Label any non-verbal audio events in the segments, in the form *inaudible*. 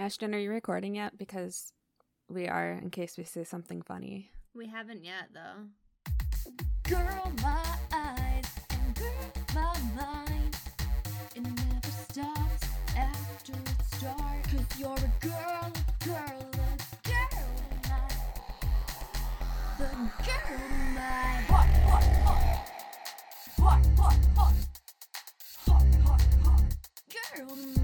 Ashton, are you recording yet? Because we are, in case we say something funny. We haven't yet, though. Girl, my eyes and girl, my mind. It never stops after it starts. Cause you're a girl, a girl, a girl tonight. The girl tonight. Hot, hot, hot. Hot, hot, hot. Hot, hot, hot. Girl tonight.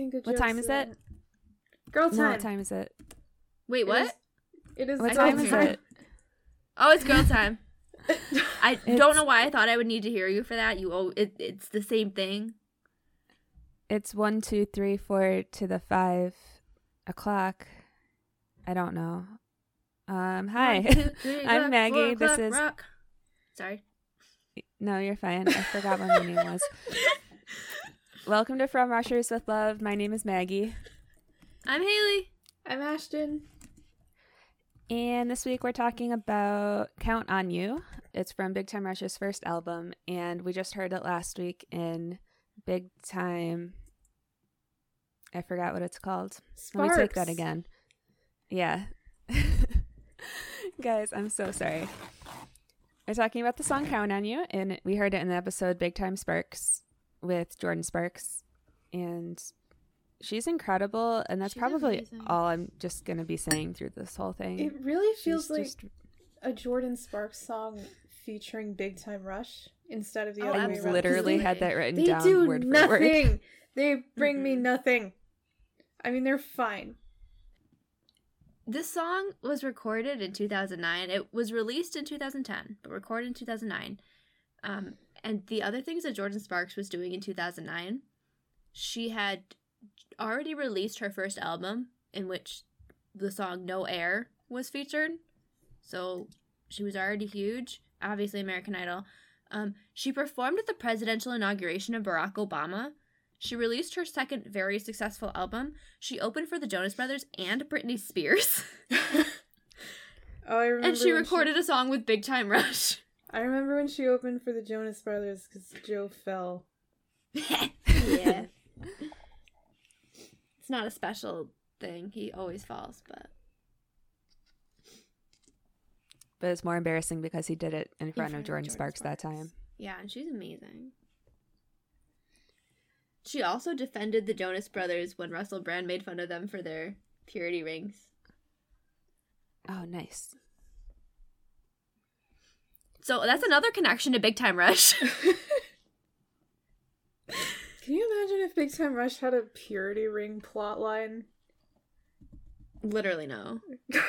I gotta think of What time is it? Girl No, time. what time is it? Wait, what? what? is- It is. What girl time is it? Oh, it's girl time. *laughs* I It's- don't know why I thought I would need to hear you for that. You oh, it, it's the same thing. It's one, two, three, four to the five o'clock. I don't know. Um, hi. One, two, three, *laughs* I'm Maggie. This is- rock. Sorry. no, you're fine. I forgot what my name was. *laughs* Welcome to From Rushers with Love. My name is Maggie. I'm Haley. I'm Ashton. And this week we're talking about Count on You. It's from Big Time Rush's first album, and we just heard it last week in Big Time. I forgot what it's called. Let me take that again. Yeah. *laughs* Guys, I'm so sorry. We're talking about the song Count on You, and we heard it in the episode Big Time Sparks with Jordin Sparks. And she's incredible, and that's She's probably amazing. all I'm just going to be saying through this whole thing. It really She's feels like just- a Jordin Sparks song featuring Big Time Rush instead of the Oh, other I way around. literally absolutely. had that written They down do word for word. nothing. They bring me Mhm. nothing. I mean, they're fine. This song was recorded in 2009. It was released in 2010, but recorded in 2009. Um, and the other things that Jordin Sparks was doing in 2009, she had already released her first album in which the song No Air was featured. So she was already huge. Obviously, American Idol. Um, she performed at the presidential inauguration of Barack Obama. She released her second very successful album. She opened for the Jonas Brothers and Britney Spears. *laughs* Oh, I remember. and she recorded a song with Big Time Rush. I remember when she opened for the Jonas Brothers because Joe fell. yeah. *laughs* it's not a special thing. He always falls, but But it's more embarrassing because he did it in front front of of Jordin Jordin Sparks, that time. yeah, and she's amazing. She also defended the Jonas Brothers when Russell Brand made fun of them for their purity rings. Oh, nice. So that's another connection to Big Time Rush. *laughs* Can you imagine if Big Time Rush had a purity ring plotline? Literally no. *laughs*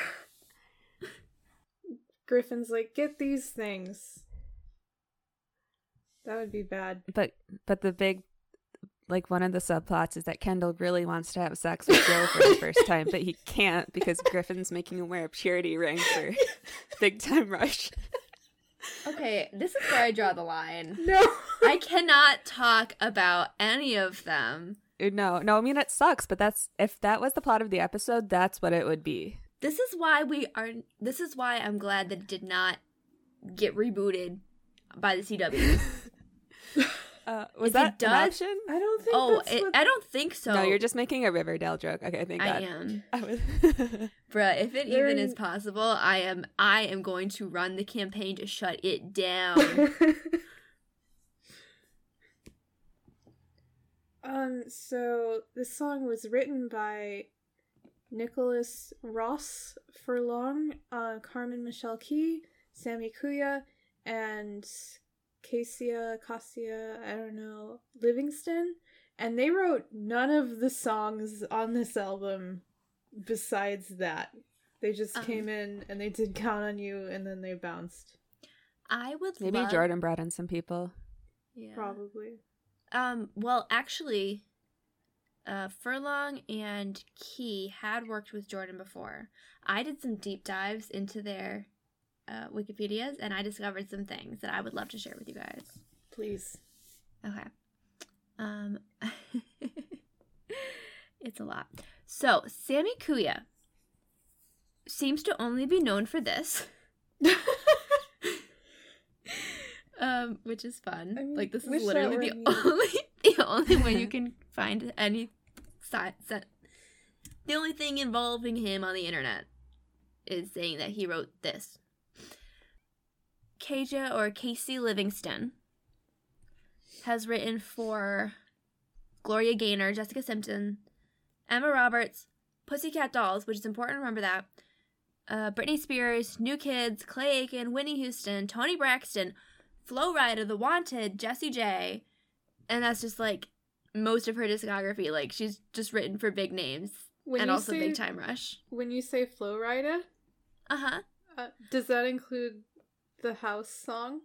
Griffin's like, get these things. That would be bad. But but the big like one of the subplots is that Kendall really wants to have sex with Jo for the *laughs* first time, but he can't because Griffin's making him wear a purity ring for Big Time Rush. Okay, this is where I draw the line. *laughs* No. I cannot talk about any of them. Uh, no, no, I mean it sucks, but that's if that was the plot of the episode, that's what it would be. This is why we are. This is why I'm glad that it did not get rebooted by the CW. *laughs* Uh, was If it that an does- option? I don't think oh, that's it, what... I don't think so. No, you're just making a Riverdale joke. Okay, thank I God. am, *laughs* I was *laughs* bruh. If it They're even is possible, I am. I am going to run the campaign to shut it down. *laughs* um, so this song was written by Nicholas Ross Furlong, uh, Carmen Michelle Key, Sammy Kuya, and Cassia Cassia, I don't know, Livingston. And they wrote none of the songs on this album besides that. They just Um. came in and they did Count on You and then they bounced. I would maybe love, Jordin brought in some people. Yeah. Probably. Um. Well, actually, uh, Furlong and Key had worked with Jordin before. I did some deep dives into their uh, Wikipedias, and I discovered some things that I would love to share with you guys. Please. Okay. Um. *laughs* it's a lot. So Sammy Kuya seems to only be known for this. *laughs* um, which is fun. I mean, like this is literally the me. *laughs* only the only way you can find any si- si- the only thing involving him on the internet is saying that he wrote this. Kaja or Casey Livingston has written for Gloria Gaynor, Jessica Simpson, Emma Roberts, Pussycat Dolls, which is important to remember that. Uh, Britney Spears, New Kids, Clay Aiken, Whitney Houston, Toni Braxton, Flo Rida, The Wanted, Jessie J, and that's just like most of her discography. Like she's just written for big names When and also say, Big Time Rush. When you say Flo Rida, Uh huh. uh, does that include the house song?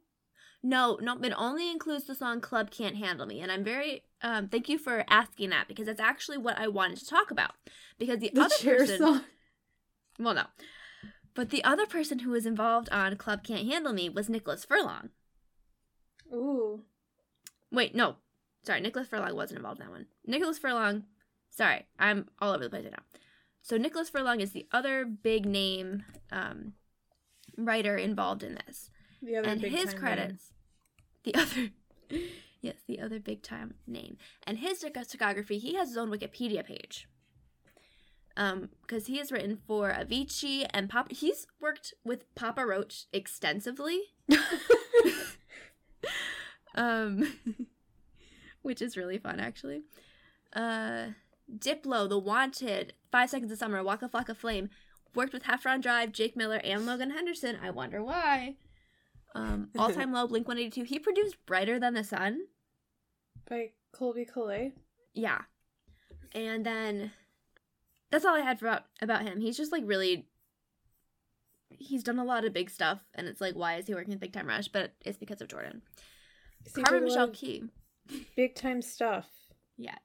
No, no, it only includes the song Club Can't Handle Me. And I'm very um thank you for asking that because that's actually what I wanted to talk about. Because the, The other person song. Well no. But the other person who was involved on Club Can't Handle Me was Nicholas Furlong. Ooh. Wait, no. Sorry, Nicholas Furlong wasn't involved in that one. Nicholas Furlong sorry, I'm all over the place right now. So Nicholas Furlong is the other big name um writer involved in this. The other and his credits the other *laughs* yes the other big time name. And his discography he has his own wikipedia page. Um because he has written for avicii and pop he's worked with papa roach extensively. *laughs* *laughs* Um which is really fun actually. Uh diplo the wanted five seconds of summer waka flocka flame worked with Heffron Drive, Jake Miller, and Logan Henderson. I wonder why. Um, *laughs* All Time Low, Blink 182. He produced Brighter Than the Sun. by Colbie Caillat. Yeah. And then that's all I had for about, about him. He's just like really. He's done a lot of big stuff, and it's like, why is he working Big Time Rush? But it's because of Jordin. So Carmen did a lot Michelle Key. Big time stuff. Yes.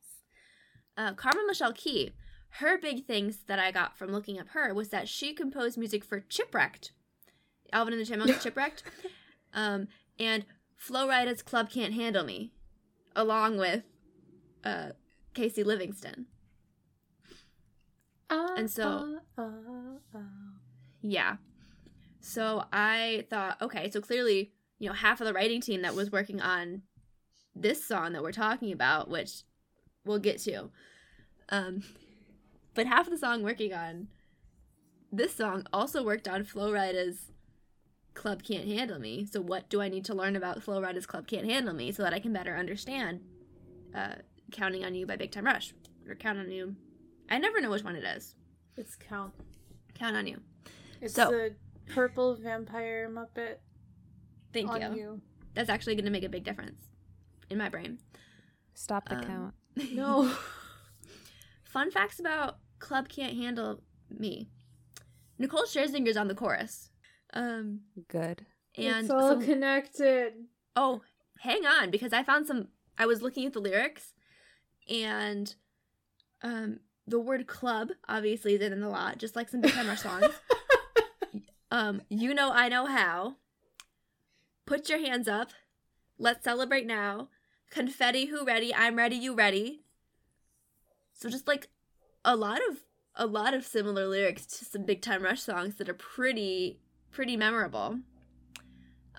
Uh, Carmen Michelle Key. Her big things that I got from looking up her was that she composed music for Chipwrecked, Alvin and the Chipmunks *laughs* Chipwrecked, um, and Flo Rida's Club Can't Handle Me, along with uh, Casey Livingston. Ah, And so- ah. Yeah. So I thought, okay, so clearly, you know, half of the writing team that was working on this song that we're talking about, which we'll get to, um, but half of the song working on this song also worked on Flo Rida's Club Can't Handle Me. So what do I need to learn about Flo Rida's Club Can't Handle Me so that I can better understand uh, Counting on You by Big Time Rush or Count on You? I never know which one it is. It's count. Count on You. It's So- the purple vampire Muppet Thank on you. you. That's actually going to make a big difference in my brain. Stop the Um, count. *laughs* No. Fun facts about Club Can't Handle Me. Nicole Scherzinger's on the chorus. Um, Good. and it's all some- connected. oh, hang on, because I found some. I was looking at the lyrics, and um, the word club obviously is in a lot, just like some Big Time songs. *laughs* um, you know, I know how. Put your hands up. Let's celebrate now. Confetti, who ready? I'm ready. You ready? So just like a lot of a lot of similar lyrics to some Big Time Rush songs that are pretty pretty memorable.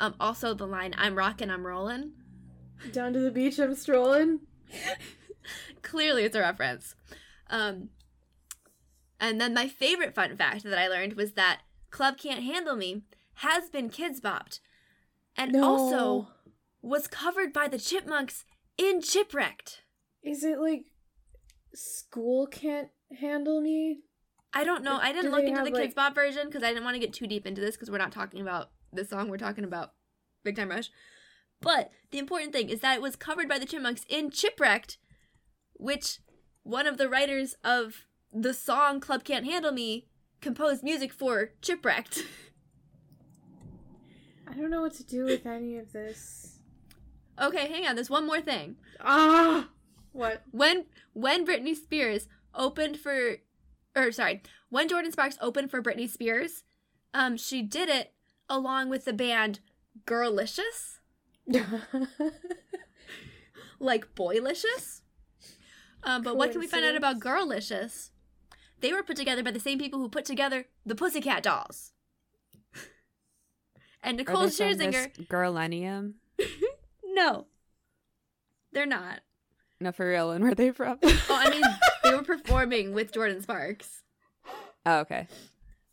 Um, also the line "I'm rockin', I'm rollin'." Down to the beach, I'm strolling. *laughs* Clearly, it's a reference. Um, and then my favorite fun fact that I learned was that "Club Can't Handle Me" has been kids bopped, and No. also was covered by the Chipmunks in Chipwrecked. Is it like school can't handle me? I don't know. I didn't do look into the have, Kids like- Bop version because I didn't want to get too deep into this because we're not talking about the song. We're talking about Big Time Rush. But the important thing is that it was covered by the Chipmunks in Chipwrecked, which one of the writers of the song Club Can't Handle Me composed music for Chipwrecked. *laughs* I don't know what to do with any of this. okay, hang on. There's one more thing. Ah! What? When when Britney Spears opened for, or sorry, when Jordin Sparks opened for Britney Spears, um, she did it along with the band Girlicious. *laughs* like boylicious. Um, but what can we find out about Girlicious? They were put together by the same people who put together the Pussycat Dolls. *laughs* and Nicole Scherzinger. Girlenium? *laughs* No, they're not. No, for real. And where they from? *laughs* Oh, I mean, they were performing with Jordin Sparks. Oh, okay.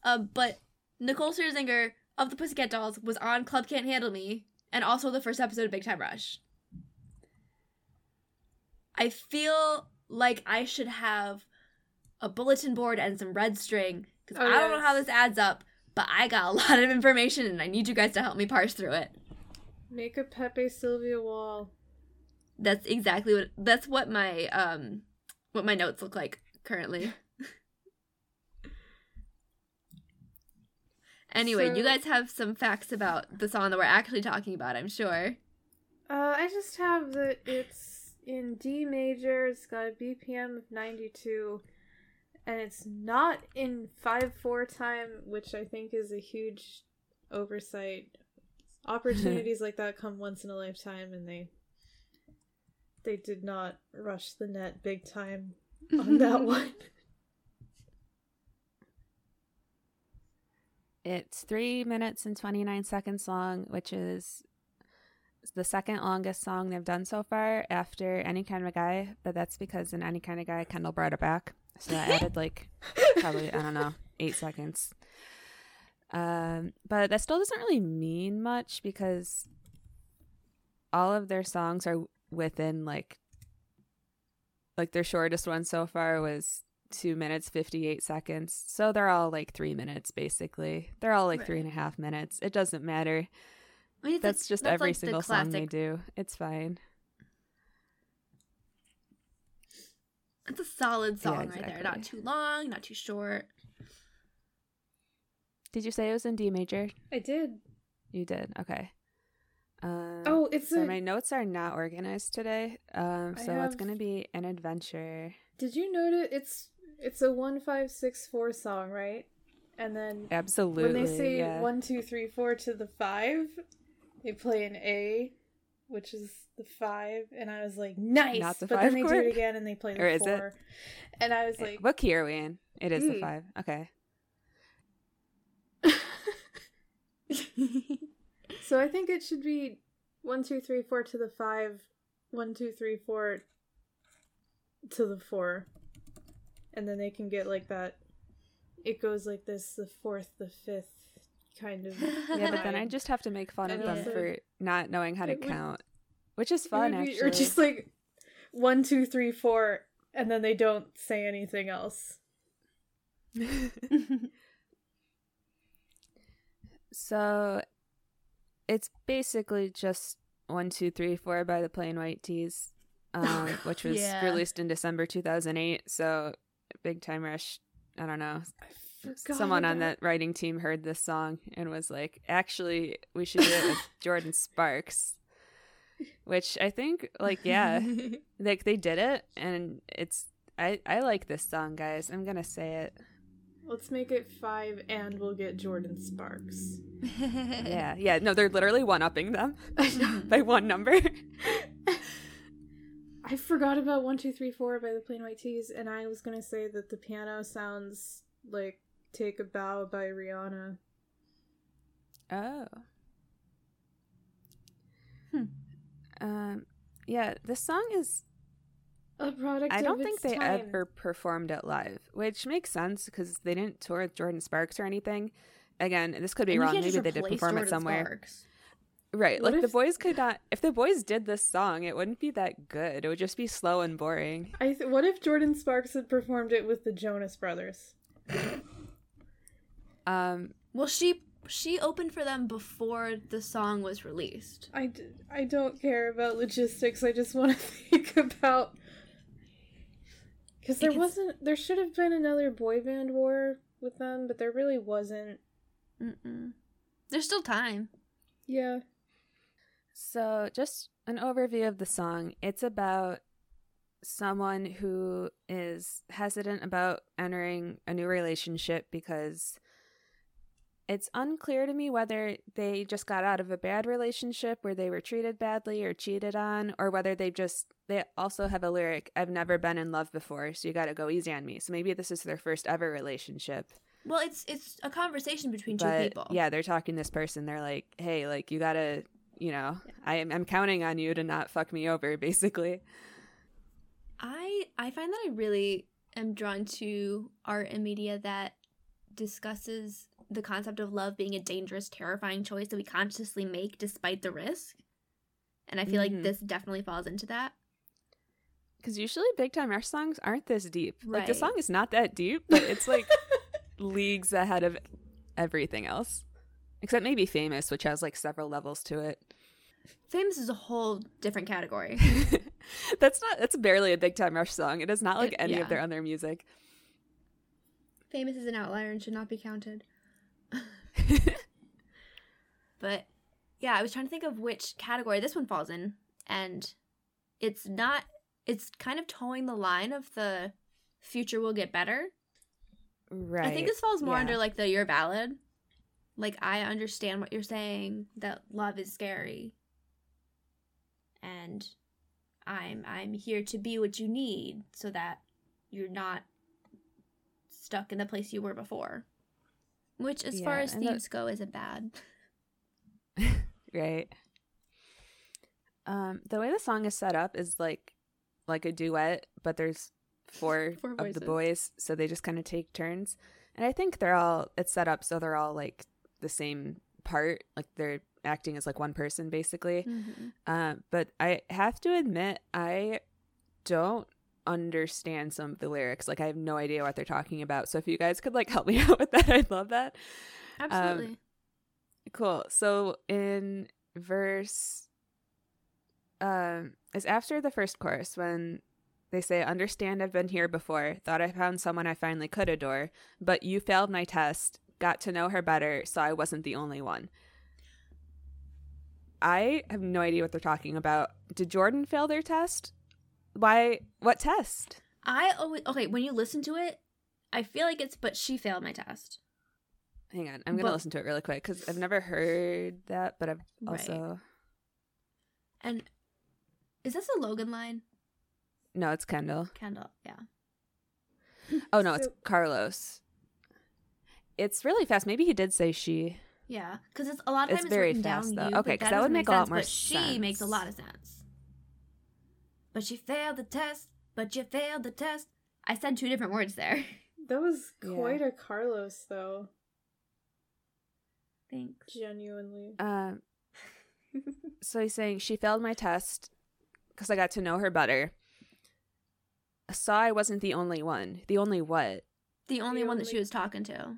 Uh, but Nicole Scherzinger of the Pussycat Dolls was on Club Can't Handle Me and also the first episode of Big Time Rush. I feel like I should have a bulletin board and some red string because Oh, I don't know how this adds up, but I got a *laughs* lot of information and I need you guys to help me parse through it. Make a Pepe Sylvia wall. That's exactly what that's what my um what my notes look like currently. *laughs* anyway, you guys have some facts about the song that we're actually talking about, I'm sure. Uh, I just have that it's in D major. It's got a BPM of 92, and it's not in 5 4 time, which I think is a huge oversight. *laughs* Opportunities like that come once in a lifetime, and they they did not rush the net big time *laughs* on that one. It's three minutes and 29 seconds long, which is the second longest song they've done so far after Any Kind of a Guy. But that's because in Any Kind of Guy, Kendall brought it back. So I added like *laughs* probably, I don't know, eight seconds. Um, but that still doesn't really mean much because all of their songs are within like, like their shortest one so far was two minutes 58 seconds. So they're all like three minutes basically. They're all like Right. three and a half minutes. It doesn't matter. I mean, that's like- just that's every like the single song they do. It's fine. It's a solid song right there. Not too long, not too short. did you say it was in d major? I did. you did? Okay um, Oh, it's so a. my notes are not organized today um so have- it's gonna be an adventure Did you notice it's it's a one five six four song, right? And then absolutely when they say yeah. one, two, three, four to the five, they play an A, which is the five, and I was like, nice. Not the but then they do it again and they play the Or is it? four, and I was like, what key are we in it is the Mm. five okay *laughs* *laughs* so I think it should be one, two, three, four to the five, one, two, three, four to the four, and then they can get like that. It goes like this: the fourth, the fifth, kind of. *laughs* yeah but then i just have to make fun of them for not knowing how to would- count which is fun would be- actually Or just like one, two, three, four, and then they don't say anything else. *laughs* So it's basically just one, two, three, four by the Plain White T's, um, *laughs* which was Yeah. released in December 2008. So Big Time Rush, I don't know. Forgot Someone on that writing team heard this song and was like, actually, we should do it with *laughs* Jordin Sparks. Which I think, like, yeah, *laughs* like they did it, and it's I I like this song, guys. I'm gonna say it. Let's make it five, and we'll get Jordin Sparks. *laughs* Yeah, yeah. No, they're literally one upping them *laughs* by one number. I forgot about one, two, three, four by the Plain White T's, and I was gonna say that the piano sounds like "Take a Bow" by Rihanna. Oh. Hmm. Um, yeah, this song is. A product. I don't think its they time. ever performed it live, which makes sense because they didn't tour with Jordin Sparks or anything. Again, this could be And wrong. Maybe they did replace perform it somewhere. Sparks. Right. What like the boys could not. If the boys did this song, it wouldn't be that good. It would just be slow and boring. I th- what if Jordin Sparks had performed it with the Jonas Brothers? Um, Well, she she opened for them before the song was released. I, d- I don't care about logistics. I just want to *laughs* think about because there wasn't. There should have been another boy band war with them, but there really wasn't. Mm-mm. There's still time. Yeah. So, just an overview of the song. It's about someone who is hesitant about entering a new relationship because it's unclear to me whether they just got out of a bad relationship where they were treated badly or cheated on or whether they just they also have a lyric I've never been in love before so you got to go easy on me. So maybe this is their first ever relationship. Well, it's it's a conversation between two But people. yeah, they're talking to this person. They're like, "Hey, like you got to, you know, I am I'm counting on you to not fuck me over *laughs* basically." I I find that I really am drawn to art and media that discusses the concept of love being a dangerous, terrifying choice that we consciously make despite the risk. And I feel Mhm. like this definitely falls into that. Because usually Big Time Rush songs aren't this deep. Like the song is not that deep, but it's like *laughs* leagues ahead of everything else. Except maybe Famous, which has like several levels to it. Famous is a whole different category. *laughs* that's not that's barely a Big Time Rush song. It is not like It- any yeah. of their other music. Famous is an outlier and should not be counted. *laughs* But yeah, I was trying to think of which category this one falls in, and it's not. It's kind of toeing the line of the future will get better. right. I think this falls more yeah. under like the your ballad. Like I understand what you're saying that love is scary, and I'm I'm here to be what you need so that you're not stuck in the place you were before. Which, as far as themes go, isn't bad. *laughs* right. Um, the way the song is set up is like like a duet, but there's four, *laughs* Four of the boys, so they just kind of take turns. And I think they're all it's set up so they're all like the same part, like they're acting as like one person basically. Mm-hmm. Um, but I have to admit, I don't understand some of the lyrics. Like I have no idea what they're talking about. So if you guys could like help me *laughs* out with that, I'd love that. Absolutely. Cool. So in verse um is after the first chorus when they say understand I've been here before, thought I found someone I finally could adore, but you failed my test, got to know her better, so I wasn't the only one. I have no idea what they're talking about. Did Jordin fail their test? Why what test? I always okay when you listen to it, I feel like it's but she failed my test. Hang on, I'm gonna But- listen to it really quick because I've never heard that, but I've Right. also And is this a Logan line? no, it's Kendall. Kendall, yeah. *laughs* Oh no, it's Carlos. It's really fast. Maybe he did say she. Yeah, because it's a lot of It's times it's, very written fast, down though. you. Okay, but 'cause that would doesn't make a lot sense, more but She makes a lot of sense. But she failed the test. But you failed the test. I said two different words there. *laughs* That was Yeah. quite a Carlos, though. Thanks. Genuinely. Um, *laughs* so he's saying she failed my test because I got to know her better. Saw I wasn't the only one. The only what? The only The one that she was talking to.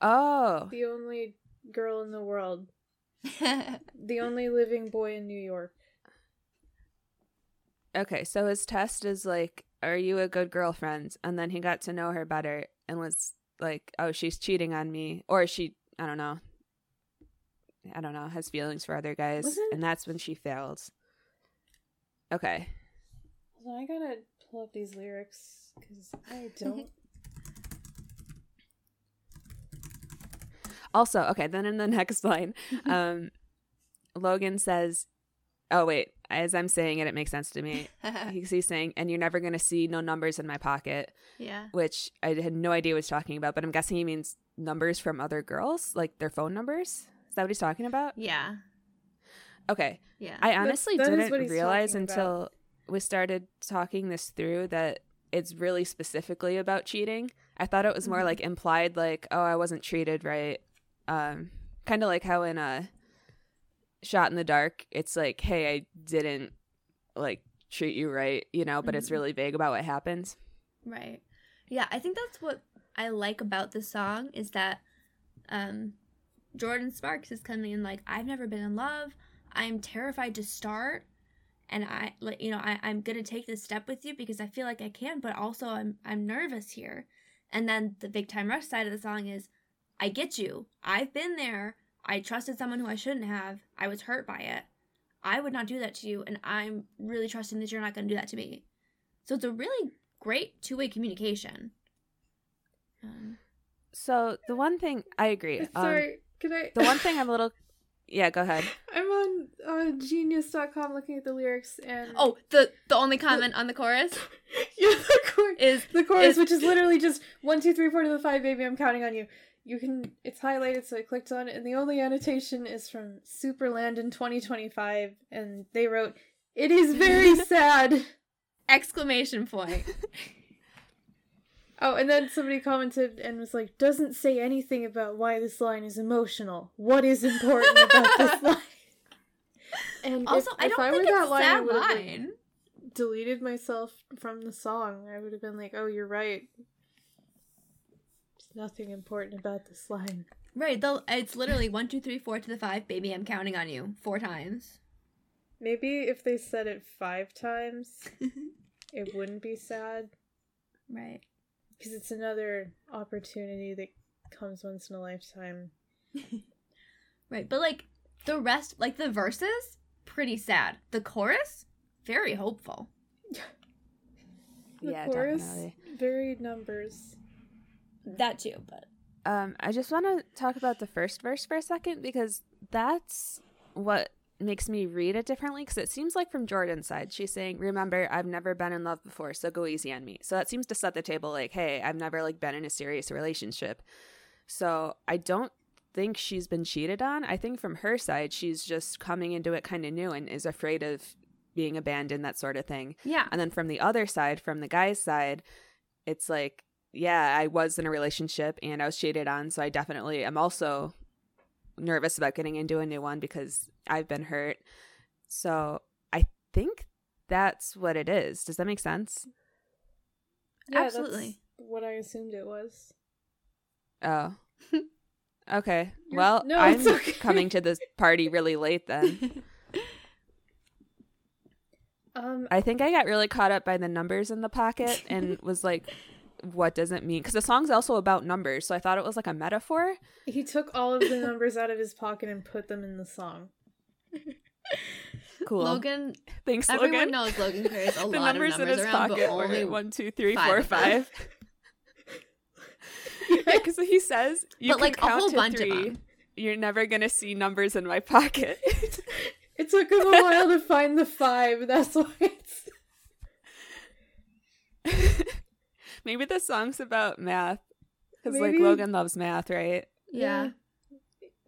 Oh, The only girl in the world. *laughs* The only living boy in New York. Okay. So his test is like, "Are you a good girlfriend?" And then he got to know her better and was like, "Oh, she's cheating on me," or she, I don't know. I don't know, has feelings for other guys, Wasn't- and that's when she failed. Okay. On, I gotta pull up these lyrics because I *laughs* don't. Also, okay, then in the *laughs* next line, *laughs* um, Logan says, "Oh wait, as I'm saying it, it makes sense to me." *laughs* He's, he's saying, "And you're never gonna see no numbers in my pocket," yeah. which I had no idea what he's talking about, but I'm guessing he means numbers from other girls, like their phone numbers. Is that what he's talking about? Yeah. Okay, Yeah. I honestly that is didn't realize talking until we started talking this through that it's really specifically about cheating. I thought it was more Mhm. like implied, like, oh, I wasn't treated right. Um, kind of like how in a shot in the dark, it's like, hey, I didn't like treat you right, you know, but it's Mhm. really vague about what happens. Right. Yeah, I think that's what I like about the song is that um Jordin Sparks is coming in like I've never been in love. I'm terrified to start and I like you know I I'm to take this step with you because I feel like I can but also I'm I'm nervous here. And then the big time rush side of the song is I get you. I've been there. I trusted someone who I shouldn't have. I was hurt by it. I would not do that to you and I'm really trusting that you're not going to do that to me. So it's a really great two-way communication. Um, So the one thing I agree. Um, Sorry, can I? the one thing I'm a *laughs* little, yeah, go ahead. I'm on uh, genius.com looking at the lyrics and. oh, the the only comment on the chorus *laughs* yeah, the chorus. is The chorus, is- which is literally just one, two, three, four to the five, baby. I'm counting on you. You can. It's highlighted, so I clicked on it, and the only annotation is from Superland in 2025, and they wrote, "It is very *laughs* sad." exclamation point. *laughs* Oh, and then somebody commented and was like, doesn't say anything about why this line is emotional. What is important about this *laughs* line? And Also, if, I don't I think were it's that line, sad like, line. deleted myself from the song. I would have been like, oh, you're right. There's nothing important about this line. Right, though it's literally one, two, three, four to the five. Baby, I'm counting on you four times. Maybe if they said it five times, *laughs* it wouldn't be sad. Right. Because it's another opportunity that comes once in a lifetime. *laughs* Right, but like the rest, like the verses, pretty sad. The chorus, very hopeful. *laughs* The Yeah, chorus, definitely. very numbers. That too, but Um, I just want to talk about the first verse for a second because that's what makes me read it differently. Because it seems like from Jordin's side, she's saying, "Remember, I've never been in love before, so go easy on me." So that seems to set the table, like, "Hey, I've never like been in a serious relationship." So I don't think she's been cheated on. I think from her side, she's just coming into it kind of new and is afraid of being abandoned, that sort of thing. yeah, And then from the other side, from the guy's side, it's like, yeah, I was in a relationship and I was cheated on. So I definitely am also nervous about getting into a new one because I've been hurt. So I think that's what it is. Does that make sense? Yeah, that's Absolutely. what I assumed it was. Oh. *laughs* Okay. You're- Well, no, I'm okay. coming to this party really late then. *laughs* Um, I think I got really caught up by the numbers in the pocket and was like, *laughs* what does it mean? Because the song's also about numbers. So I thought it was like a metaphor. he took all of the *laughs* numbers out of his pocket and put them in the song. Cool. Logan. Thanks, Everyone Logan. knows Logan carries a *laughs* the lot numbers of in his around, pocket but only were one, two, three, five four, of Because *laughs* he says, you But, can like, a whole to bunch of three. them. You're never gonna see numbers in my pocket. It took him a while to find the five. That's why it's. Maybe the song's about math. Because like Logan loves math, right? Yeah.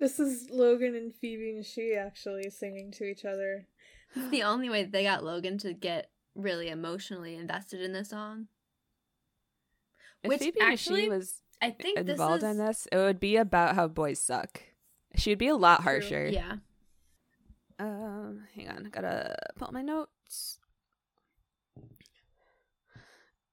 This is Logan and Phoebe and she actually singing to each other. It's the only way they got Logan to get really emotionally invested in this song. If Which Phoebe actually, she was I think this involved is in this, it would be about how boys suck. She'd be a lot True. harsher. yeah. Um, hang on, I gotta pull up my notes.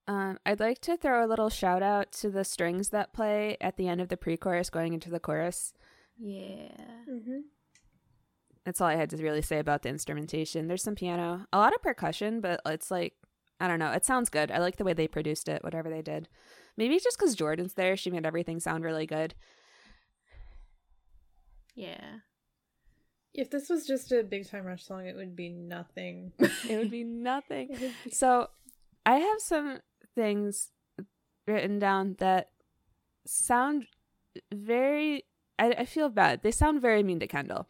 Um, I'd like to throw a little shout out to the strings that play at the end of the pre-chorus going into the chorus. Yeah. Mm-hmm. That's all I had to really say about the instrumentation. There's some piano, a lot of percussion, but it's like I don't know. It sounds good. I like the way they produced it, whatever they did. Maybe just because Jordin's there, she made everything sound really good. Yeah. If this was just a Big Time Rush song, it would be nothing. *laughs* It would be nothing. *laughs* Would be- So I have some things written down that sound very I, I feel bad. They sound very mean to Kendall.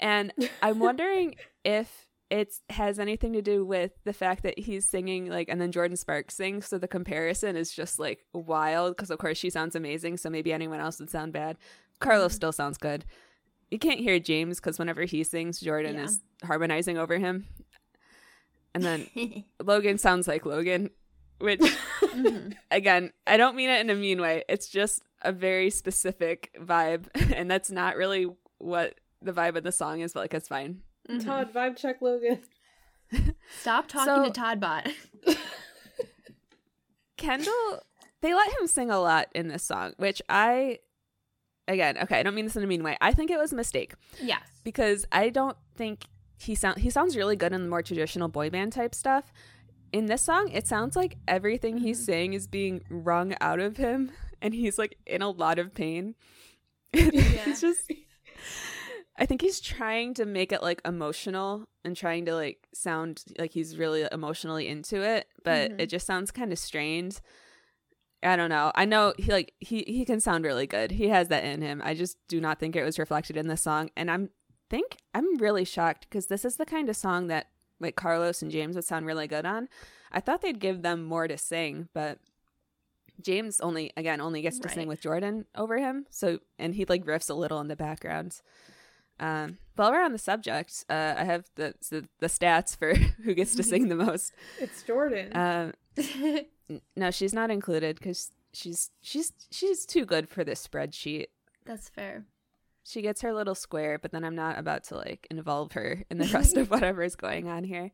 And I'm *laughs* wondering if it has anything to do with the fact that he's singing like and then Jordin Sparks sings so the comparison is just like wild because of course she sounds amazing so maybe anyone else would sound bad. Carlos mm-hmm. still sounds good. You can't hear James because whenever he sings Jordin Yeah. is harmonizing over him. And then *laughs* Logan sounds like Logan, which Mhm. *laughs* again, I don't mean it in a mean way. It's just a very specific vibe, *laughs* and that's not really what the vibe of the song is, but like it's fine. Mhm. Todd, vibe check Logan. *laughs* Stop talking So- to Todd Bot. Kendall, they let him sing a lot in this song, which I, again, okay, I don't mean this in a mean way. I think it was a mistake yes. because I don't think he sound he sounds really good in the more traditional boy band type stuff. In this song, it sounds like everything he's saying is being wrung out of him, *laughs* and he's like in a lot of pain. *laughs* it's just, I think he's trying to make it like emotional and trying to like sound like he's really emotionally into it, but Mhm. it just sounds kind of strained. I don't know. I know he like he he can sound really good. He has that in him. I just do not think it was reflected in this song, and I'm think I'm really shocked because this is the kind of song that like Carlos and James would sound really good on. I thought they'd give them more to sing, but James only again only gets to sing with Jordin over him. So and he like riffs a little in the background. Um, while we're on the subject, uh, I have the, the the stats for *laughs* who gets to sing the most. It's Jordin. Um, no, she's not included because she's she's she's too good for this spreadsheet. That's fair. She gets her little square, but then I'm not about to like involve her in the rest *laughs* of whatever is going on here.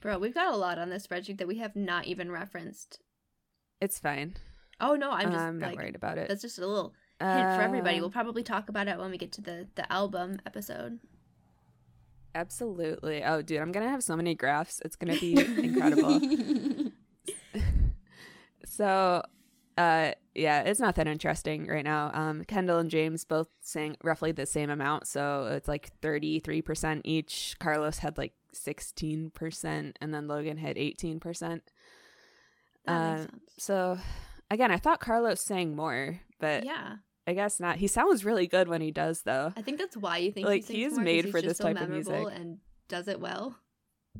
Bro, we've got a lot on this spreadsheet that we have not even referenced. It's fine. Oh no, I'm I'm, just not like worried about it. that's just a little hint for everybody. Uh, We'll probably talk about it when we get to the the album episode. Absolutely. Oh, dude, I'm gonna have so many graphs. It's gonna be *laughs* incredible. *laughs* So, uh, yeah, it's not that interesting right now. Um, Kendall and James both sang roughly the same amount, so it's like 33% each. Carlos had like 16%, and then Logan had 18%. That makes Uh. So, again, I thought Carlos sang more, but Yeah, I guess not. He sounds really good when he does, though. I think that's why you think Like, he sings he's more, 'cause made for just this so type of memorable music. and does it well.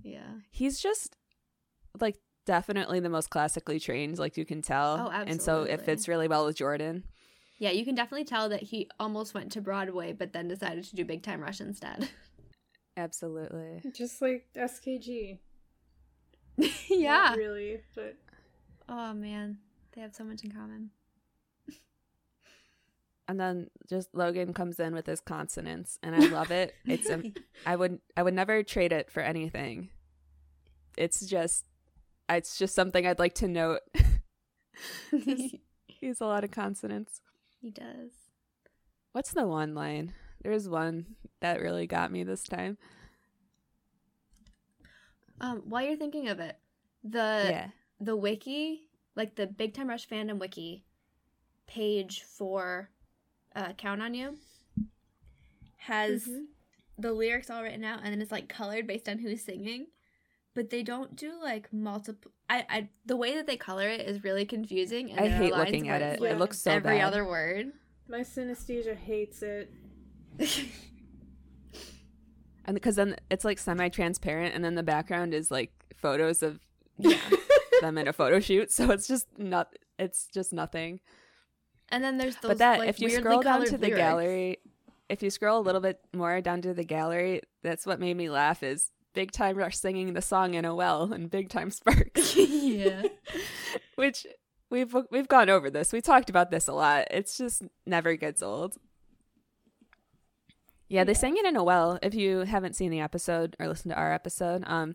Yeah. He's just like definitely the most classically trained, like you can tell. Oh, And so it fits really well with Jordin. Yeah, you can definitely tell that he almost went to Broadway, but then decided to do Big Time Rush instead. *laughs* Absolutely. Just like SKG. *laughs* yeah. Not really, but Oh man, they have so much in common. and then just Logan comes in with his consonants, and I love it. It's um, a, *laughs* I would I would never trade it for anything. It's just it's just something I'd like to note. *laughs* He's *laughs* a lot of consonants. he does. What's the one line? There's one that really got me this time. Um, while you're thinking of it, the yeah. the wiki, like the Big Time Rush fandom wiki page for uh, Count on You, has Mhm. the lyrics all written out, and then it's like colored based on who's singing. But they don't do like multiple. I, I the way that they color it is really confusing. And I hate looking at it. like, It looks so bad. every bad. other word. my synesthesia hates it. *laughs* And because then it's like semi-transparent, and then the background is like photos of yeah. *laughs* them in a photo *laughs* shoot. So it's just not. It's just nothing. And then there's those. but that like, if you scroll down colored to the lyrics. gallery, if you scroll a little bit more down to the gallery, that's what made me laugh. Is Big Time Rush singing the song in a well and Big Time *laughs* Sparks, *laughs* yeah. *laughs* which we've we've gone over this. We talked about this a lot. It's just never gets old. Yeah, they Yeah. sang it in a well. If you haven't seen the episode or listened to our episode, um,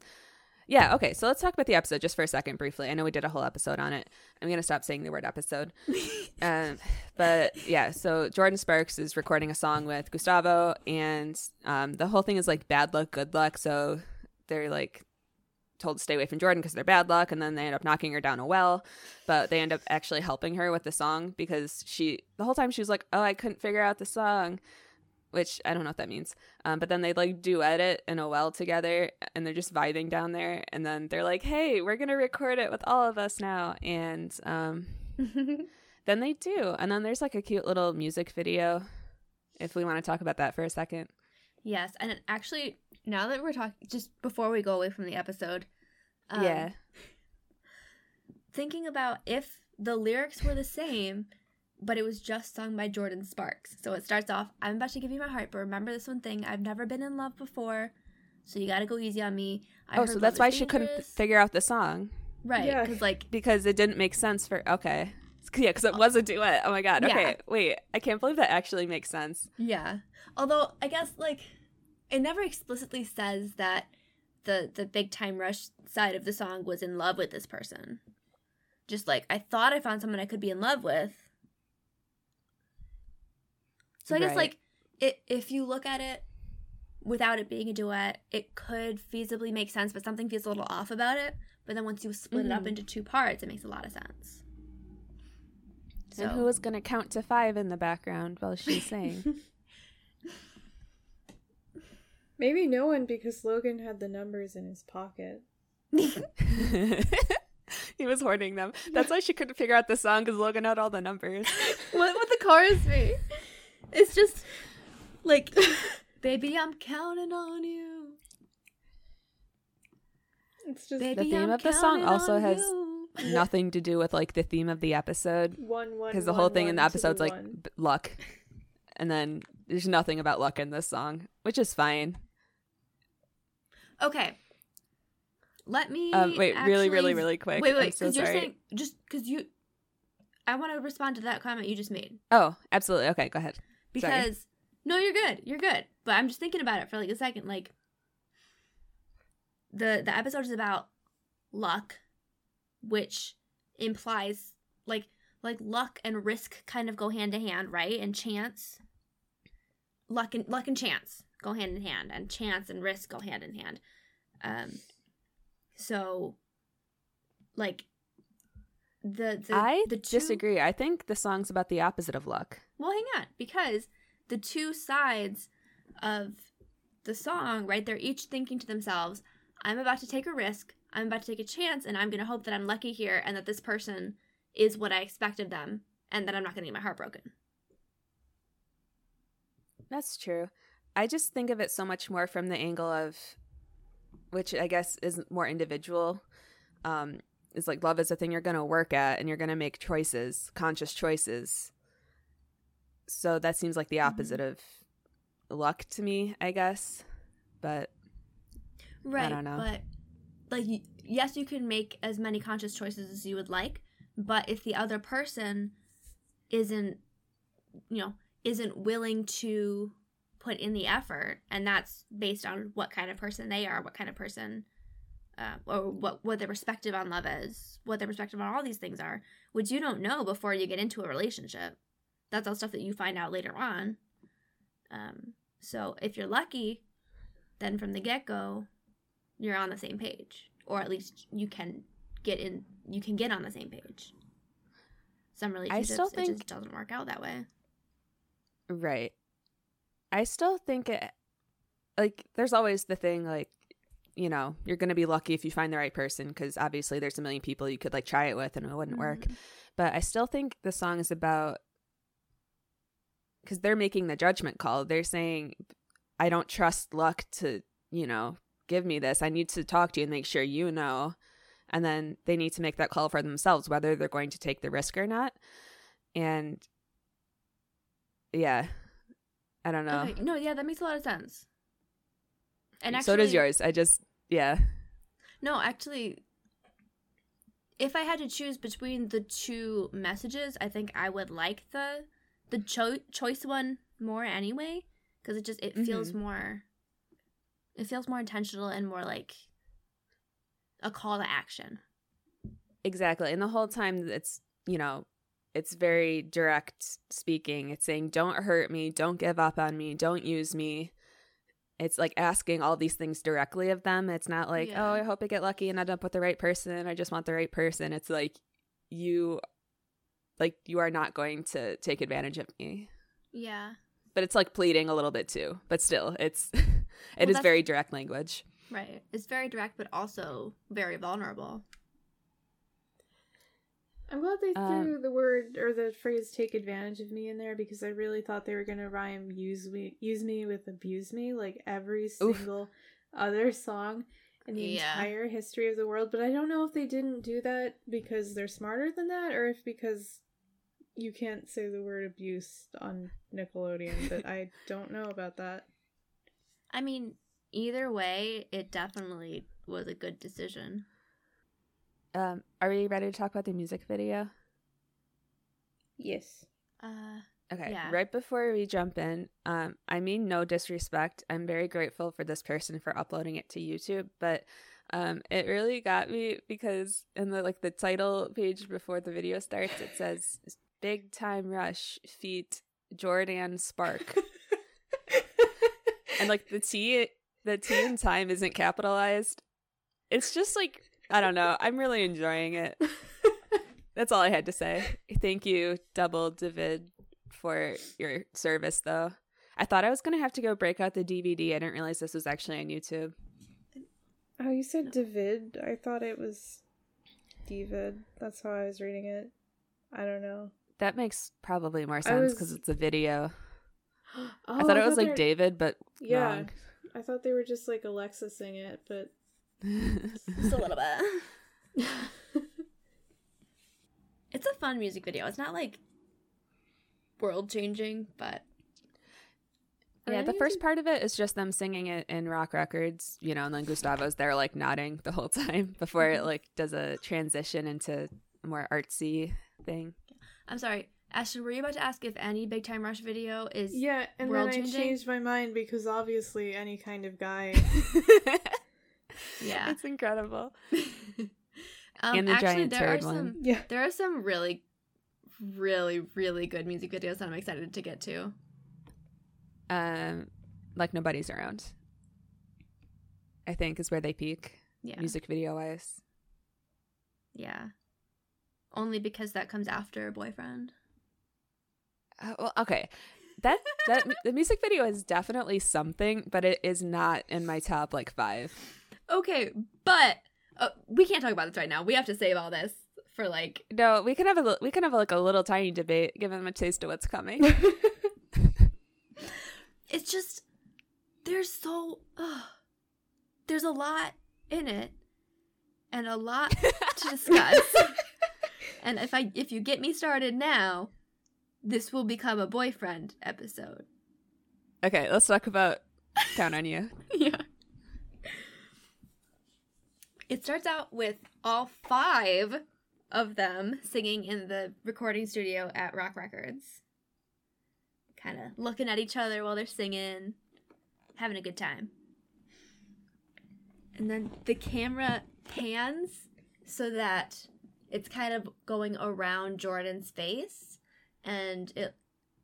yeah, okay. So let's talk about the episode just for a second, briefly. I know we did a whole episode on it. I'm gonna stop saying the word episode. *laughs* um, but yeah, so Jordin Sparks is recording a song with Gustavo, and um, the whole thing is like bad luck, good luck. So they're like told to stay away from Jordin because they're bad luck, and then they end up knocking her down a well. But they end up actually helping her with the song because she the whole time she was like, "Oh, I couldn't figure out the song." Which I don't know what that means. Um, but then they like duet it in a well together and they're just vibing down there. And then they're like, hey, we're going to record it with all of us now. And um, *laughs* then they do. And then there's like a cute little music video if we want to talk about that for a second. yes, and actually, now that we're talking, just before we go away from the episode, um, yeah. thinking about if the lyrics were the same, but it was just sung by Jordin Sparks. So it starts off, I'm about to give you my heart, but remember this one thing, I've never been in love before, so you gotta go easy on me. I oh, so that's why she couldn't figure out the song Right, Yeah. because like, because it didn't make sense for. Okay. Yeah, because it oh. was a duet. Oh my God. Yeah. Okay. Wait. I can't believe that actually makes sense. yeah. Although, I guess, like, it never explicitly says that the the big time rush side of the song was in love with this person. Just like I thought I found someone I could be in love with. So I guess Right. like it if you look at it without it being a duet, it could feasibly make sense, but something feels a little off about it. But then once you split it up Mhm. into two parts, it makes a lot of sense. So And who was going to count to five in the background while she's saying? *laughs* Maybe no one because Logan had the numbers in his pocket. *laughs* he was hoarding them. That's why she couldn't figure out the song because Logan had all the numbers. *laughs* what would the chorus be? It's just like, *laughs* baby, I'm counting on you. It's just Baby, theme I'm of the song also has you. Nothing to do with like the theme of the episode one one because the one, whole thing in the one to episode's like one. b- luck, and then there's nothing about luck in this song, which is fine. Okay. Let me. Um, wait, really, really, really quick. Wait, I'm wait, so because you're saying just because you. I want to respond to that comment you just made Oh, absolutely. Okay, go ahead. Sorry. because no, you're good, you're good. But I'm just thinking about it for like a second. Like the the episode is about luck, which implies like like luck and risk kind of go hand to hand, right? And chance, luck and luck and chance go hand in hand, and chance and risk go hand in hand. Um, so like the the I the two- disagree. I think the song's about the opposite of luck. Well, hang on, because the two sides of the song, right? They're each thinking to themselves, "I'm about to take a risk. I'm about to take a chance, and I'm going to hope that I'm lucky here, and that this person is what I expect of them, and that I'm not going to get my heart broken." That's true. I just think of it so much more from the angle of, which I guess is more individual. Um, is like love is a thing you're going to work at and you're going to make choices, conscious choices. So that seems like the opposite of luck to me, I guess. But Right. I don't know. But like yes, you can make as many conscious choices as you would like, but if the other person isn't you know, isn't willing to put in the effort and that's based on what kind of person they are, what kind of person uh, or what what their perspective on love is, what their perspective on all these things are, which you don't know before you get into a relationship. That's all stuff that you find out later on. Um, so if you're lucky, then from the get go, you're on the same page, or at least you can get in. You can get on the same page. Some relationships, I still it think- just doesn't work out that way. Right. I still think it like there's always the thing like you know, you're going to be lucky if you find the right person cuz obviously there's a million people you could like try it with and it wouldn't work. Mhm. But I still think the song is about cuz they're making the judgment call. They're saying I don't trust luck to, you know, give me this. I need to talk to you and make sure you know. And then they need to make that call for themselves whether they're going to take the risk or not. And yeah. I don't know. Okay, no, yeah, that makes a lot of sense. And actually, so does yours. I just yeah. No, actually, if I had to choose between the two messages, I think I would like the the cho- choice one more anyway, because it just it mm-hmm. feels more. It feels more intentional and more like a call to action. Exactly. And the whole time it's, you know, it's very direct speaking. It's saying don't hurt me, don't give up on me, don't use me. It's like asking all these things directly of them. It's not like, oh, Yeah. "Oh, I hope I get lucky and end up with the right person. I just want the right person." It's like you like you are not going to take advantage of me. Yeah. But it's like pleading a little bit too. But still, it's *laughs* it Well, is very direct language. Right. It's very direct, but also very vulnerable. I'm glad they Um, threw the word or the phrase "take advantage of me" in there because I really thought they were gonna rhyme "use me" use me with "abuse me" like every Oof. single other song in the Yeah. entire history of the world. But I don't know if they didn't do that because they're smarter than that, or if because you can't say the word "abuse" on Nickelodeon. but I don't know about that. I mean, either way, it definitely was a good decision. Um, are we ready to talk about the music video? Yes. Uh, Okay, Yeah. right before we jump in, um, I mean no disrespect. I'm very grateful for this person for uploading it to YouTube, but um, it really got me because in the like the title page before the video starts, it says *laughs* "Big Time Rush" feat Jordin Spark, *laughs* and like the T, the T in time isn't capitalized. It's just like I don't know. I'm really enjoying it. That's all I had to say. Thank you, Double David, for your service, though. I thought I was going to have to go break out the DVD. I didn't realize this was actually on YouTube. Oh, you said David. I thought it was David. That's how I was reading it. I don't know. That makes probably more sense was- because it's a video. *gasps* Oh, I thought it was they like were- David, but Yeah. wrong. I thought they were just like Alexa sing it, but just a little bit. *laughs* It's a fun music video. It's not like world changing, but yeah, the first part of it is just them singing it in Rocque Records, you know, and then Gustavo's there like nodding the whole *laughs* time before it like does a transition into a more artsy thing. I'm sorry, Ashton. Were you about to ask if any Big Time Rush video is? Yeah, and World then I changed my mind because obviously any kind of guy. Yeah. *laughs* it's incredible. *laughs* um, And the actually, giant there are one. some. yeah. There are some really, really, really good music videos that I'm excited to get to. Um, like nobody's around. I think is where they peak Yeah. music video wise. Yeah. Only because that comes after a boyfriend. Uh, well, okay. That that the music video is definitely something, but it is not in my top like five. Okay, but uh, we can't talk about this right now. We have to save all this for like. No, we can have a we can have like a little tiny debate, give them a taste of what's coming. *laughs* It's just there's so ugh, there's a lot in it, and a lot to discuss. *laughs* and if I if you get me started now, this will become a boyfriend episode. okay, let's talk about Count on You. *laughs* yeah. It starts out with all five of them singing in the recording studio at Rocque Records. Kind of looking at each other while they're singing, having a good time. And then the camera pans so that it's kind of going around Jordin's face and it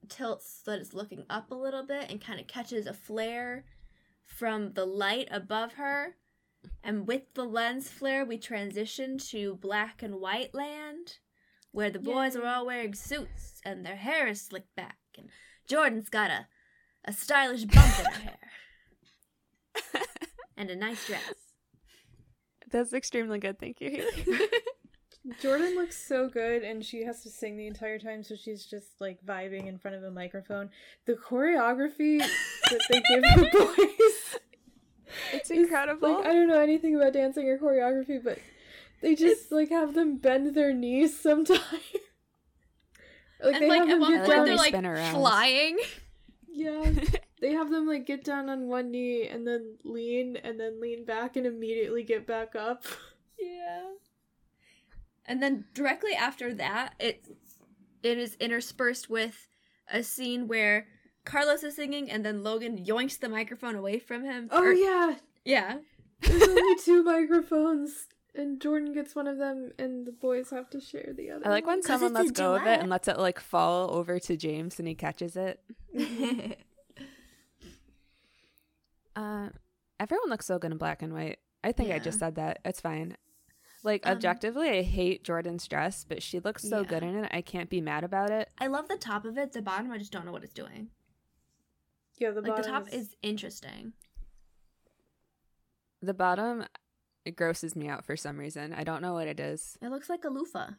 tilts so that it's looking up a little bit and kind of catches a flare from the light above her. And with the lens flare, we transition to black and white land, where the boys Yay. are all wearing suits and their hair is slicked back, and Jordin's got a, a stylish bump in her hair *laughs* and a nice dress. That's extremely good. Thank you. Haley. *laughs* Jordin looks so good, and she has to sing the entire time, so she's just like vibing in front of a microphone. The choreography that they give the *laughs* boys It's is, incredible. Like, I don't know anything about dancing or choreography, but they just like have them bend their knees sometimes. *laughs* like and they like have at them one get like point when down. they're like spin around. flying. Yeah, they have them like get down on one knee and then lean and then lean back and immediately get back up. *laughs* Yeah. And then directly after that, it it is interspersed with a scene where Carlos is singing and then Logan yoinks the microphone away from him. Oh Or- yeah, yeah. there's only *laughs* two microphones, and Jordin gets one of them, and the boys have to share the other. I like when someone lets go of it and lets it like fall over to James and he catches it. *laughs* Uh, everyone looks so good in black and white. I think I just said that. It's fine. Like Um, objectively, I hate Jordin's dress, but she looks so good in it. I can't be mad about it. I love the top of it. The bottom, I just don't know what it's doing. yeah, the Like the top is interesting. The bottom, it grosses me out for some reason. I don't know what it is. It looks like a loofah.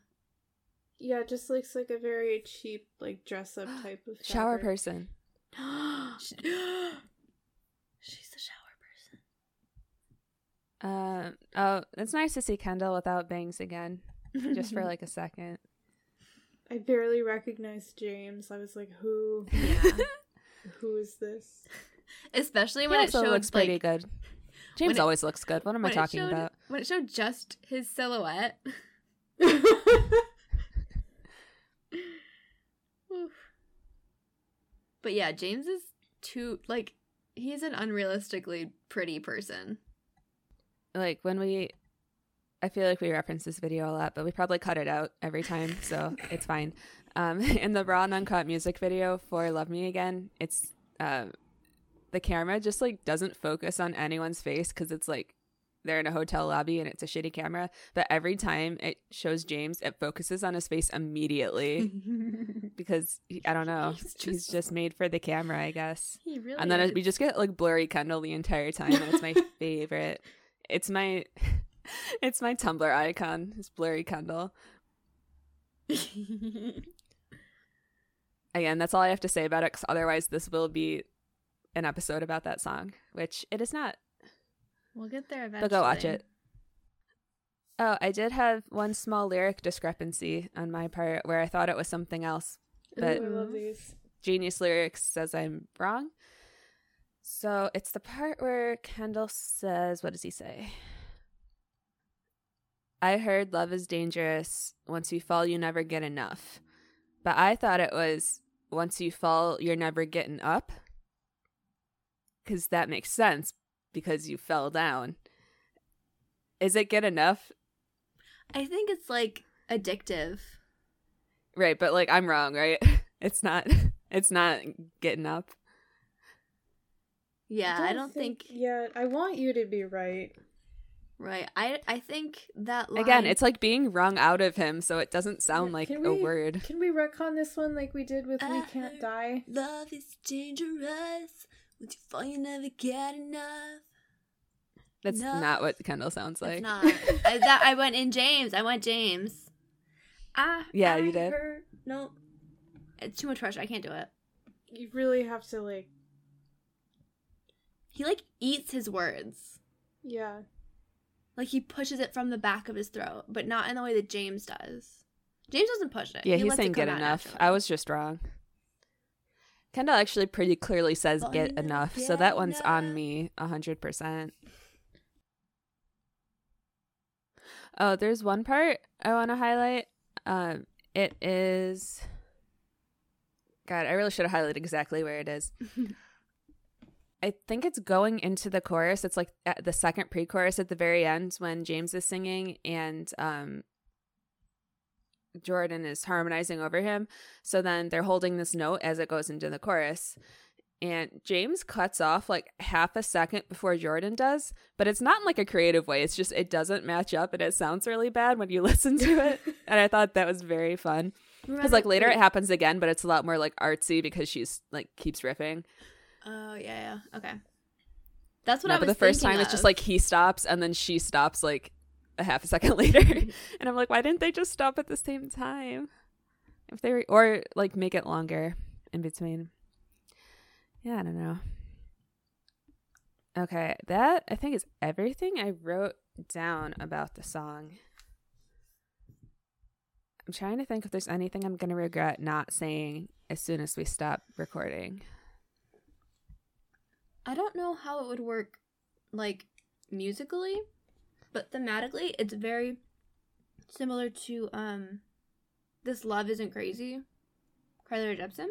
yeah, it just looks like a very cheap like dress up *gasps* type of Shower fabric. person. *gasps* *gasps* She's the shower person. Uh, oh, it's nice to see Kendall without bangs again, just for *laughs* like a second. I barely recognized James. I was like, who? yeah. *laughs* Who is this? Especially He when it also showed looks pretty like, good. James it- always looks good. What am I talking showed- about? When it showed just his silhouette. *laughs* But yeah, James is too like he's an unrealistically pretty person. Like when we I feel like we reference this video a lot, but we probably cut it out every time, so it's fine. Um, *laughs* in the raw and uncut music video for "Love Me Again," it's uh, the camera just like doesn't focus on anyone's face because it's like they're in a hotel lobby and it's a shitty camera. But every time it shows James, it focuses on his face immediately *laughs* because he, I don't know, He's he's just- just, made for the camera, I guess. he really And then is. we just get like blurry Kendall the entire time, and it's my *laughs* favorite. It's my, *laughs* it's my Tumblr icon. It's blurry Kendall. *laughs* Again, that's all I have to say about it. Because otherwise, this will be an episode about that song, which it is not. we'll get there eventually. But go watch it. Oh, I did have one small lyric discrepancy on my part where I thought it was something else. But- Ooh, I love these. Genius Lyrics says I'm wrong. So it's the part where Kendall says, what does he say? I heard love is dangerous. Once you fall, you never get enough. but I thought it was once you fall, you're never getting up. Because that makes sense because you fell down. Is it good enough? I think it's like addictive. Right, but like I'm wrong, right? *laughs* It's not. *laughs* It's not getting up. Yeah, I don't think, Yeah, I want you to be right. right. I I think that line, Again, it's like being wrung out of him, so it doesn't sound Yeah, like can a word. Can we retcon this one like we did with We Can't Die? love is dangerous. Once you fall, you never get enough. That's No. not what Kendall sounds It's like. not. I, *laughs* that I went in James. I went James. Ah, Yeah, I you did. heard- No, it's too much pressure. I can't do it. You really have to like, He like eats his words. yeah. Like he pushes it from the back of his throat, but not in the way that James does. James doesn't push it. Yeah, He he's saying get enough. naturally. I was just wrong. Kendall actually pretty clearly says Well, get you never enough, so that one's on me a hundred percent. Oh, there's one part I want to highlight. Um, it is. God, I really should have highlighted exactly where it is. *laughs* I think it's going into the chorus. It's like the second pre-chorus at the very end when James is singing and um Jordin is harmonizing over him. So then they're holding this note as it goes into the chorus. And James cuts off like half a second before Jordin does, but it's not in like a creative way. It's just it doesn't match up and it sounds really bad when you *laughs* listen to it. *laughs* and I thought that was very fun. Because like later it happens again, but it's a lot more like artsy because she's like keeps riffing. Oh yeah, yeah. Okay. That's what No, I was but the first time it's just like he stops and then she stops like a half a second *laughs* later. *laughs* and I'm like, why didn't they just stop at the same time? If they were, or like make it longer in between. Yeah, I don't know. Okay, that I think is everything I wrote down about the song. I'm trying to think if there's anything I'm going to regret not saying as soon as we stop recording. I don't know how it would work, like musically, but thematically, it's very similar to um, "This Love Isn't Crazy," Carly Rae Jepsen.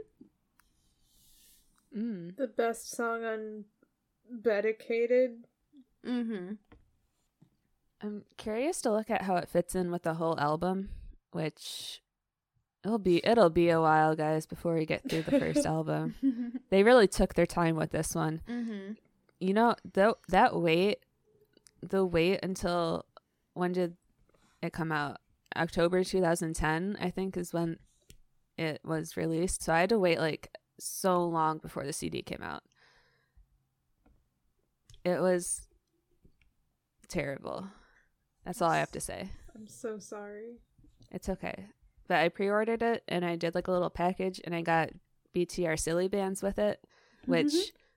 Mm. The best song on Dedicated. Mm-hmm. I'm curious to look at how it fits in with the whole album, which it'll be it'll be a while, guys, before we get through the first *laughs* album. *laughs* They really took their time with this one. mm-hmm. You know, though that wait, the wait until when did it come out? October 2010, I think, is when it was released. So I had to wait like so long before the CD came out. It was terrible. That's all I have to say. I'm so sorry. It's okay. But I pre ordered it and I did like a little package and I got BTR silly bands with it, which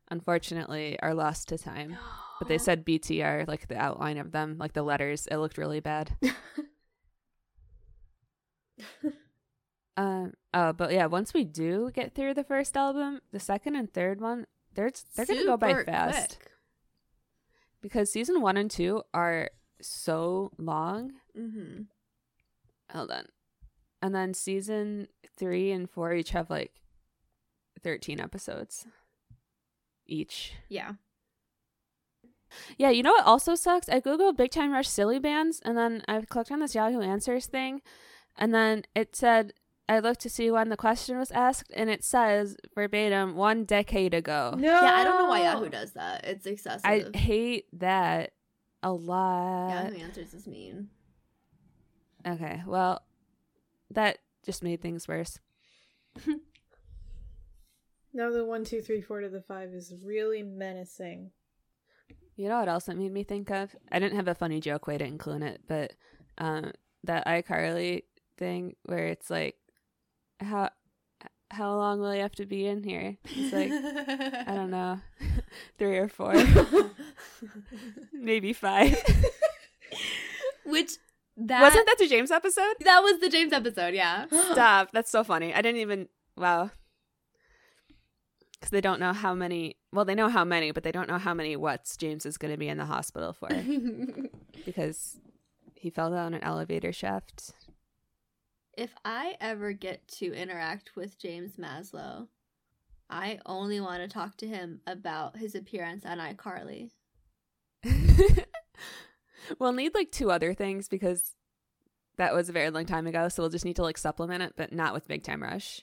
unfortunately are lost to time. But they *gasps* said BTR, like the outline of them, like the letters, it looked really bad. *laughs* um oh, but yeah, once we do get through the first album, the second and third one, they're they're gonna go by fast. quick. Because season one and two are so long. Mm-hmm. Hold on. And then season three and four each have like 13 episodes each. Yeah. Yeah, you know what also sucks? I Googled Big Time Rush silly bands and then I clicked on this Yahoo Answers thing and then it said, I looked to see when the question was asked and it says verbatim one decade ago. No. Yeah, I don't know why Yahoo does that. It's excessive. I hate that a lot. Yahoo Answers is mean. Okay, well, that just made things worse. *laughs* Now the one, two, three, four to the five is really menacing. You know what else it made me think of? I didn't have a funny joke way to include it, but um, that iCarly thing where it's like, how how long will you have to be in here? It's like I don't know, *laughs* three or four, *laughs* maybe five. Which that Wasn't that the James episode? that was the James episode? Yeah. *gasps* Stop! That's so funny. I didn't even wow. Because they don't know how many. Well, they know how many, but they don't know how many what's James is going to be in the hospital for *laughs* because he fell down an elevator shaft. If I ever get to interact with James Maslow, I only want to talk to him about his appearance on iCarly. *laughs* we'll need like two other things because that was a very long time ago, so we'll just need to like supplement it, but not with Big Time Rush.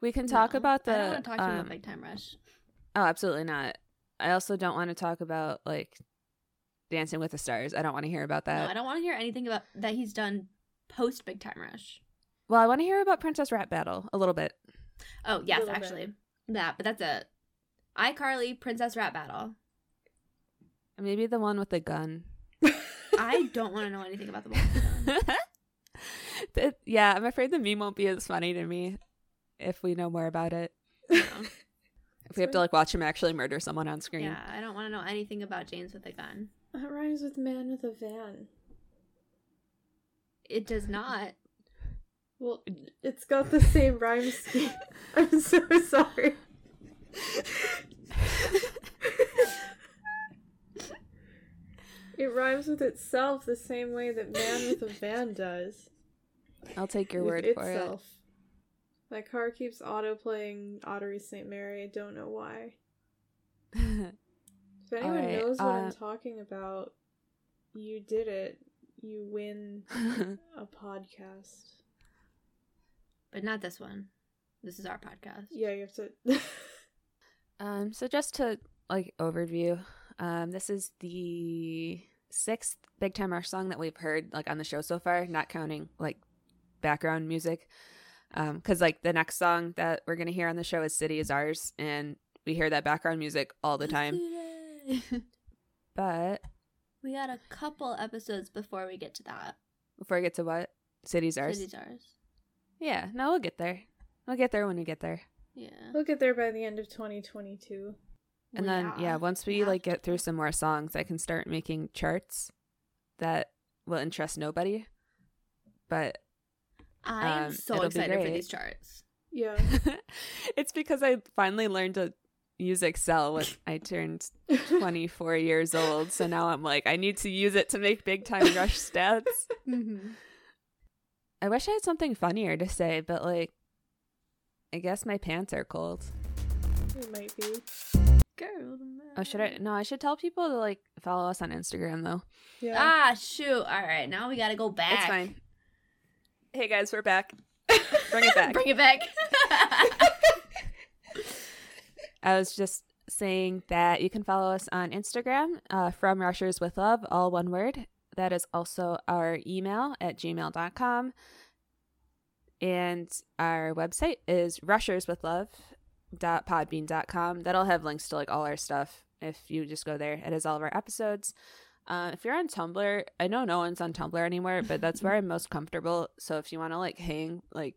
We can talk No, about the. I don't want to talk to him um, about Big Time Rush. Oh, absolutely not. I also don't want to talk about like Dancing with the Stars. I don't want to hear about that. no, I don't want to hear anything about that he's done post Big Time Rush. well, I want to hear about Princess Rat Battle a little bit. Oh yes, Little bit. actually, that. But that's a iCarly Princess Rat Battle. Maybe the one with the gun. *laughs* I don't want to know anything about the one. That- *laughs* yeah, I'm afraid the meme won't be as funny to me if we know more about it. No. *laughs* If we have to like watch him actually murder someone on screen. Yeah, I don't want to know anything about James with a gun. That rhymes with man with a van. It does not. Well, it's got the same rhyme scheme. I'm so sorry. It rhymes with itself the same way that man with a van does. I'll take your word for it. itself. My car keeps auto playing Ottery St. Mary. I don't know why. *laughs* If anyone Alright, knows what I'm uh, talking about, you did it. You win *laughs* a podcast. But not this one. This is our podcast. Yeah, you have to. *laughs* um, so just to like overview, um, this is the sixth Big Time Rush song that we've heard like on the show so far, not counting like background music. Um, because like the next song that we're gonna hear on the show is "City Is Ours," and we hear that background music all the time. *laughs* But we got a couple episodes before we get to that. before we get to what "City's Ours," City's ours. yeah, no, we'll get there. We'll get there when we get there. Yeah. we'll get there by the end of 2022. And Well, then yeah, once we have like get through some more songs, I can start making charts that will interest nobody. But I am um, so it'll be excited for these charts. Yeah. *laughs* it's because I finally learned to use Excel when I turned 24 *laughs* years old. So now I'm like, I need to use it to make big time rush *laughs* stats. Mm-hmm. I wish I had something funnier to say, but like, I guess my pants are cold. it might be. Girl. Oh, should I? No, I should tell people to like follow us on Instagram though. Yeah. Ah, shoot. All right, now we got to go back. It's fine. Hey guys, we're back. *laughs* Bring it back. Bring it back. *laughs* I was just saying that you can follow us on Instagram uh, from Rushers with Love, all one word. That is also our email at gmail.com. And our website is rusherswithlove.podbean.com. That'll have links to like all our stuff if you just go there. It has all of our episodes. Uh, if you're on Tumblr, I know no one's on Tumblr anymore, but that's where I'm most comfortable. So if you want to like hang, like,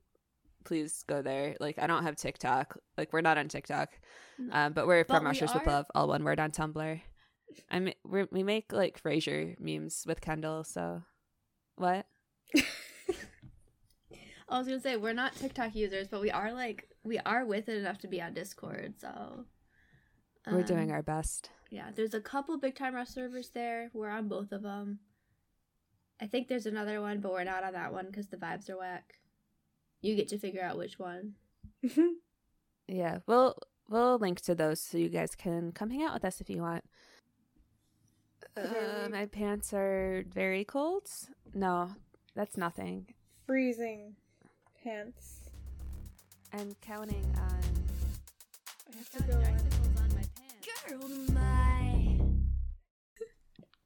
please go there. Like, I don't have TikTok. Like, we're not on TikTok. Um, but we're But from we Rushers with Love, all one word on Tumblr. I mean, we make like Frasier memes with Kendall. So, what? *laughs* I was gonna say we're not TikTok users, but we are like we are with it enough to be on Discord. So We're doing um, our best. Yeah, there's a couple big time rush servers there. We're on both of them. I think there's another one, but we're not on that one because the vibes are whack. You get to figure out which one. *laughs* Yeah, we'll we'll link to those so you guys can come hang out with us if you want. Uh, my pants are very cold. No, that's nothing. Freezing pants. I'm counting on. I have to go. Girl, my.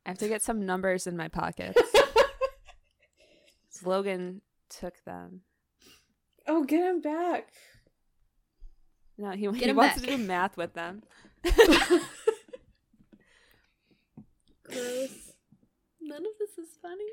I have to get some numbers in my pockets. *laughs* Logan took them. Oh, get him back. No, he, he wants back. to do math with them. *laughs* *laughs* Gross. None of this is funny.